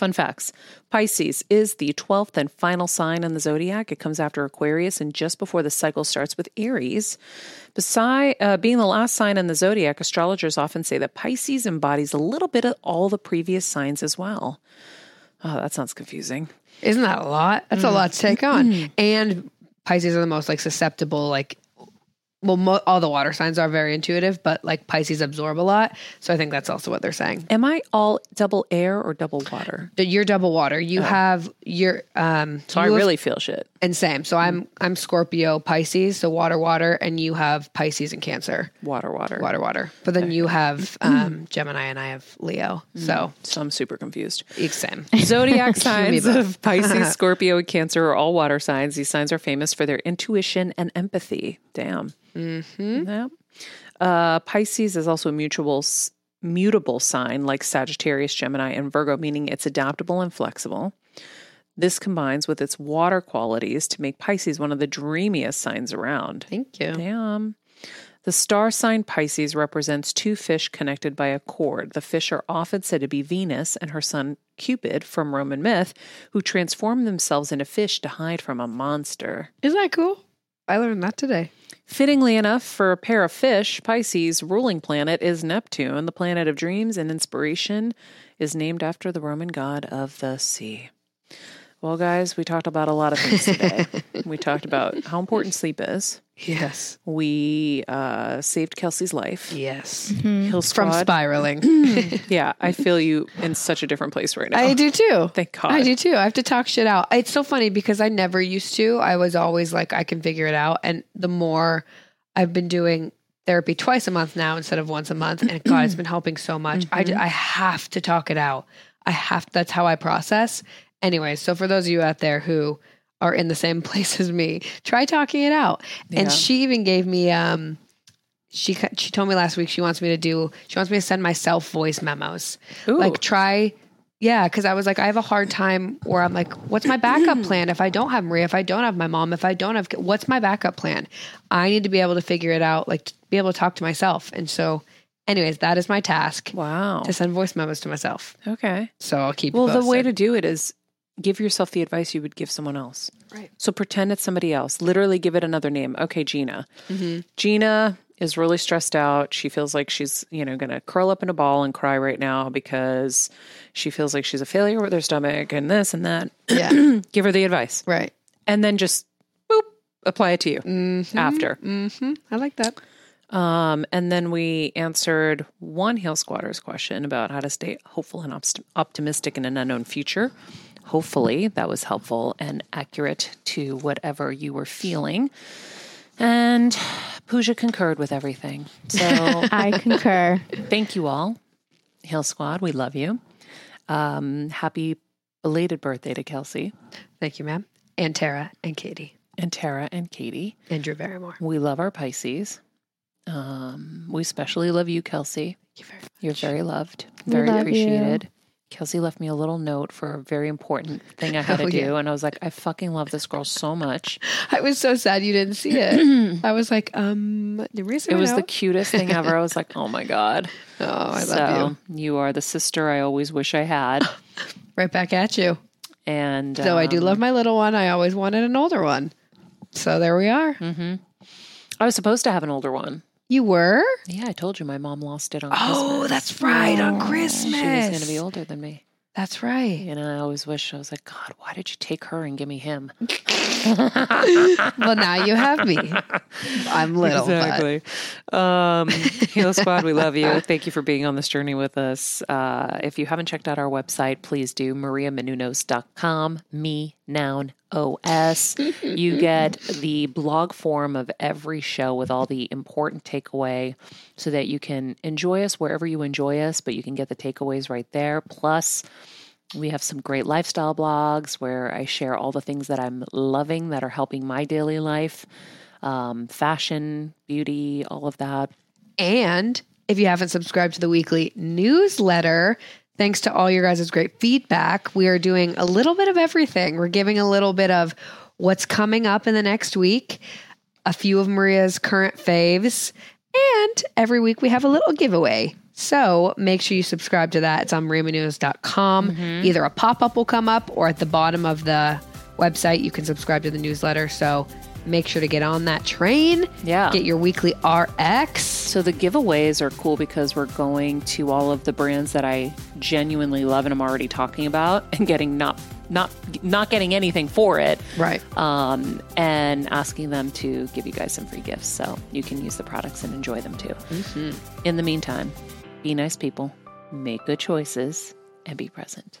Fun facts. Pisces is the 12th and final sign in the zodiac. It comes after Aquarius and just before the cycle starts with Aries. Beside uh, being the last sign in the zodiac, astrologers often say that Pisces embodies a little bit of all the previous signs as well. Oh, that sounds confusing. Isn't that a lot? That's a lot to take on. And Pisces are the most like susceptible, like well, mo- all the water signs are very intuitive, but like Pisces absorb a lot. So I think that's also what they're saying. Am I all double air or double water? You're double water. You have your um. So I you have- really feel shit. And same. So I'm I'm Scorpio Pisces, so water water, and you have Pisces and Cancer, Water, water. water water. But then you have um Gemini, and I have Leo. So So I'm super confused. same. Zodiac signs of Pisces, Scorpio, and Cancer are all water signs. These signs are famous for their intuition and empathy. Damn. Mm-hmm. Yep. Uh, Pisces is also a mutual, s- mutable sign like Sagittarius, Gemini, and Virgo, meaning it's adaptable and flexible. This combines with its water qualities to make Pisces one of the dreamiest signs around. Thank you. Damn. The star sign Pisces represents two fish connected by a cord. The fish are often said to be Venus and her son Cupid from Roman myth, who transform themselves into fish to hide from a monster. Isn't that cool? I learned that today. Fittingly enough, for a pair of fish, Pisces' ruling planet is Neptune. The planet of dreams and inspiration is named after the Roman god of the sea. Well, guys, we talked about a lot of things today. we talked about how important sleep is. Yes. We uh, saved Kelsey's life. Yes. Hill From Squad. spiraling. yeah, I feel you in such a different place right now. I do too. Thank God. I do too. I have to talk shit out. It's so funny because I never used to. I was always like, I can figure it out. And the more I've been doing therapy twice a month now instead of once a month, and God, it's been helping so much. I, Mm-hmm. I have to talk it out. I have. That's how I process. Anyway, so for those of you out there who are in the same place as me, try talking it out. Yeah. And she even gave me. um she she told me last week she wants me to do she wants me to send myself voice memos. Ooh. Like try yeah, because I was like, I have a hard time where I'm like, what's my backup plan if I don't have Maria, if I don't have my mom, if I don't have, what's my backup plan? I need to be able to figure it out, like be able to talk to myself. And so, anyways, that is my task wow. to send voice memos to myself. Okay. So I'll keep. Well, the way to do it is give yourself the advice you would give someone else. Right. So pretend it's somebody else. Literally give it another name. Okay, Gina. Mm-hmm. Gina is really stressed out. She feels like she's, you know, going to curl up in a ball and cry right now because she feels like she's a failure with her stomach and this and that. yeah, Give her the advice. right. And then just boop, apply it to you Mm-hmm. after. hmm I like that. Um, and then we answered one Heal Squatter's question about how to stay hopeful and opst- optimistic in an unknown future. Hopefully, that was helpful and accurate to whatever you were feeling. And Pooja concurred with everything. So I concur. thank you all. Heal Squad, we love you. Um, happy belated birthday to Kelsey Thank you, ma'am. And Tara and Katie and Tara and Katie. and Drew Barrymore. We love our Pisces. Um, we especially love you, Kelsey. Thank you very much. You're very loved, We very love you. Kelsey left me a little note for a very important thing I had to Oh, do. yeah. And I was like, I fucking love this girl so much. I was so sad you didn't see it. I was like, um, It was the cutest thing ever. I was like, oh my God. Oh, I so love you. you are the sister I always wish I had. Right back at you. And Though I do um, love my little one, I always wanted an older one. So there we are. Mm-hmm. I was supposed to have an older one. You were? Yeah, I told you my mom lost it on Christmas. Oh, Christmas. that's right. On Christmas. She was going to be older than me. That's right. And I always wish I was like, God, why did you take her and give me him? well, now you have me. I'm little. But Um, Heal Squad, we love you. Thank you for being on this journey with us. Uh, if you haven't checked out our website, please do mariamenounos.com, me, noun, OS. You get the blog form of every show with all the important takeaway so that you can enjoy us wherever you enjoy us, but you can get the takeaways right there. Plus, we have some great lifestyle blogs where I share all the things that I'm loving that are helping my daily life um, fashion, beauty, all of that. And if you haven't subscribed to the weekly newsletter, thanks to all your guys' great feedback, we are doing a little bit of everything. We're giving a little bit of what's coming up in the next week, a few of Maria's current faves, and every week we have a little giveaway. So make sure you subscribe to that. It's on mariamenounos.com. Mm-hmm. Either a pop up will come up or at the bottom of the website, you can subscribe to the newsletter. So make sure to get on that train. Yeah. Get your weekly RX. So the giveaways are cool because we're going to all of the brands that I genuinely love and I'm already talking about and getting not not not getting anything for it. Right. Um, and asking them to give you guys some free gifts so you can use the products and enjoy them too. In the meantime, be nice people, make good choices, and be present.